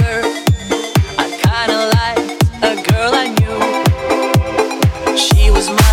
I kinda like a girl I knew. She was my